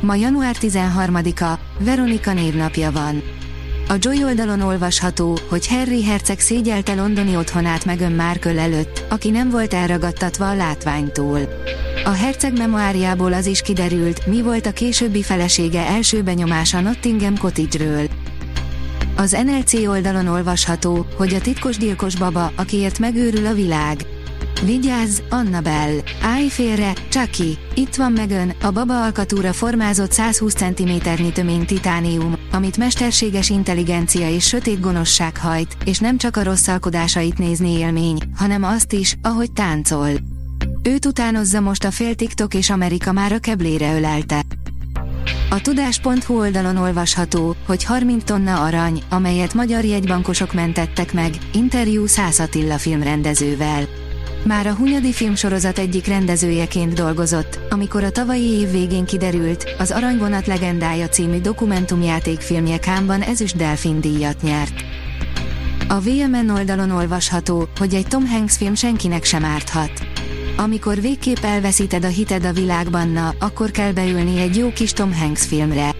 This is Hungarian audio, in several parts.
Ma január 13-a, Veronika névnapja van. A Joy oldalon olvasható, hogy Harry herceg szégyelte londoni otthonát Meghan Markle előtt, aki nem volt elragadtatva a látványtól. A herceg memoáriából az is kiderült, mi volt a későbbi felesége első benyomása Nottingham Cottage-ről. Az NLC oldalon olvasható, hogy a titkos gyilkos baba, akiért megőrül a világ. Vigyázz, Annabel! Állj félre, Chucky! Itt van Megan, a baba alkatúra formázott 120 cm-nyi tömény titánium, amit mesterséges intelligencia és sötét gonoszság hajt, és nem csak a rosszalkodásait nézni élmény, hanem azt is, ahogy táncol. Őt utánozza most a fél TikTok és Amerika már a keblére ölelte. A tudás.hu oldalon olvasható, hogy 30 tonna arany, amelyet magyar jegybankosok mentettek meg, interjú Szász Attila filmrendezővel. Már a Hunyadi filmsorozat egyik rendezőjeként dolgozott, amikor a tavalyi év végén kiderült, az Aranyvonat legendája című dokumentumjátékfilmje Kámban ezüst Delfin díjat nyert. A VMN oldalon olvasható, hogy egy Tom Hanks film senkinek sem árthat. Amikor végképp elveszíted a hited a világban, na, akkor kell beülni egy jó kis Tom Hanks filmre.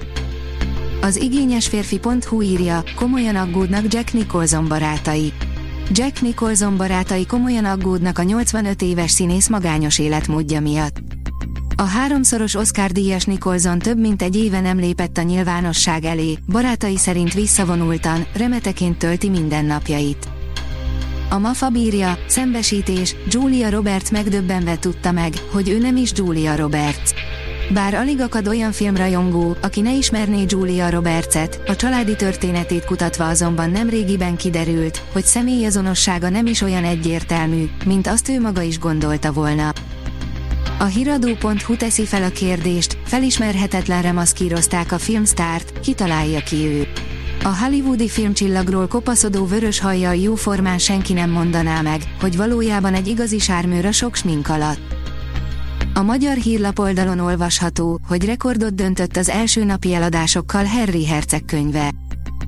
Az igényes férfi.hu írja, komolyan aggódnak Jack Nicholson barátai. Jack Nicholson barátai komolyan aggódnak a 85 éves színész magányos életmódja miatt. A háromszoros Oscar-díjas Nicholson több mint egy éve nem lépett a nyilvánosság elé, barátai szerint visszavonultan, remeteként tölti mindennapjait. A MAFA bírja, szembesítés, Julia Roberts megdöbbenve tudta meg, hogy ő nem is Julia Roberts. Bár alig akad olyan filmrajongó, aki ne ismerné Julia Robertset, a családi történetét kutatva azonban nem régiben kiderült, hogy személyazonossága nem is olyan egyértelmű, mint azt ő maga is gondolta volna. A hiradó.hu teszi fel a kérdést, felismerhetetlenre maszkírozták a filmstárt, kitalálja ki ő. A hollywoodi filmcsillagról kopaszodó vörös hajjal jóformán senki nem mondaná meg, hogy valójában egy igazi sármőr a sok smink alatt. A magyar hírlap oldalon olvasható, hogy rekordot döntött az első napi eladásokkal Harry Herceg könyve.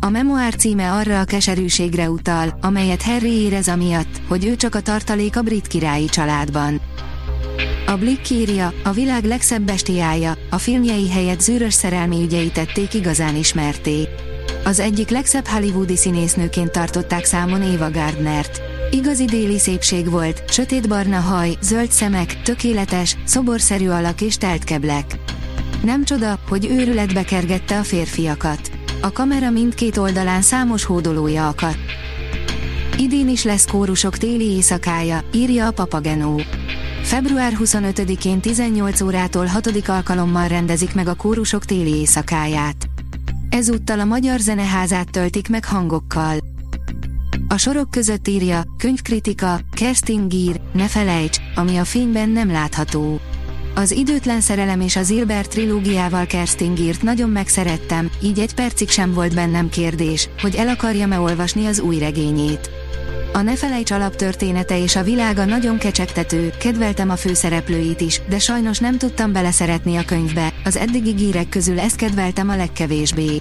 A memoár címe arra a keserűségre utal, amelyet Harry érez amiatt, hogy ő csak a tartalék a brit királyi családban. A Blick írja, a világ legszebb bestiája, a filmjei helyett zűrös szerelmi ügyei tették igazán ismerté. Az egyik legszebb hollywoodi színésznőként tartották számon Eva Gardnert. Igazi déli szépség volt, sötétbarna haj, zöld szemek, tökéletes, szoborszerű alak és telt keblek. Nem csoda, hogy őrületbe kergette a férfiakat. A kamera mindkét oldalán számos hódolója akadt. Idén is lesz kórusok téli éjszakája, írja a Papagenó. Február 25-én 18 órától 6. alkalommal rendezik meg a kórusok téli éjszakáját. Ezúttal a Magyar Zeneházát töltik meg hangokkal. A sorok között írja, könyvkritika, Kerstin Gír, ne felejts, ami a fényben nem látható. Az időtlen szerelem és az Zilbert trilógiával Kerstin Gírt nagyon megszerettem, így egy percig sem volt bennem kérdés, hogy el akarjam-e olvasni az új regényét. A Ne felejts alaptörténete és a világa nagyon kecsegtető, kedveltem a főszereplőit is, de sajnos nem tudtam beleszeretni a könyvbe, az eddigi gírek közül ezt kedveltem a legkevésbé.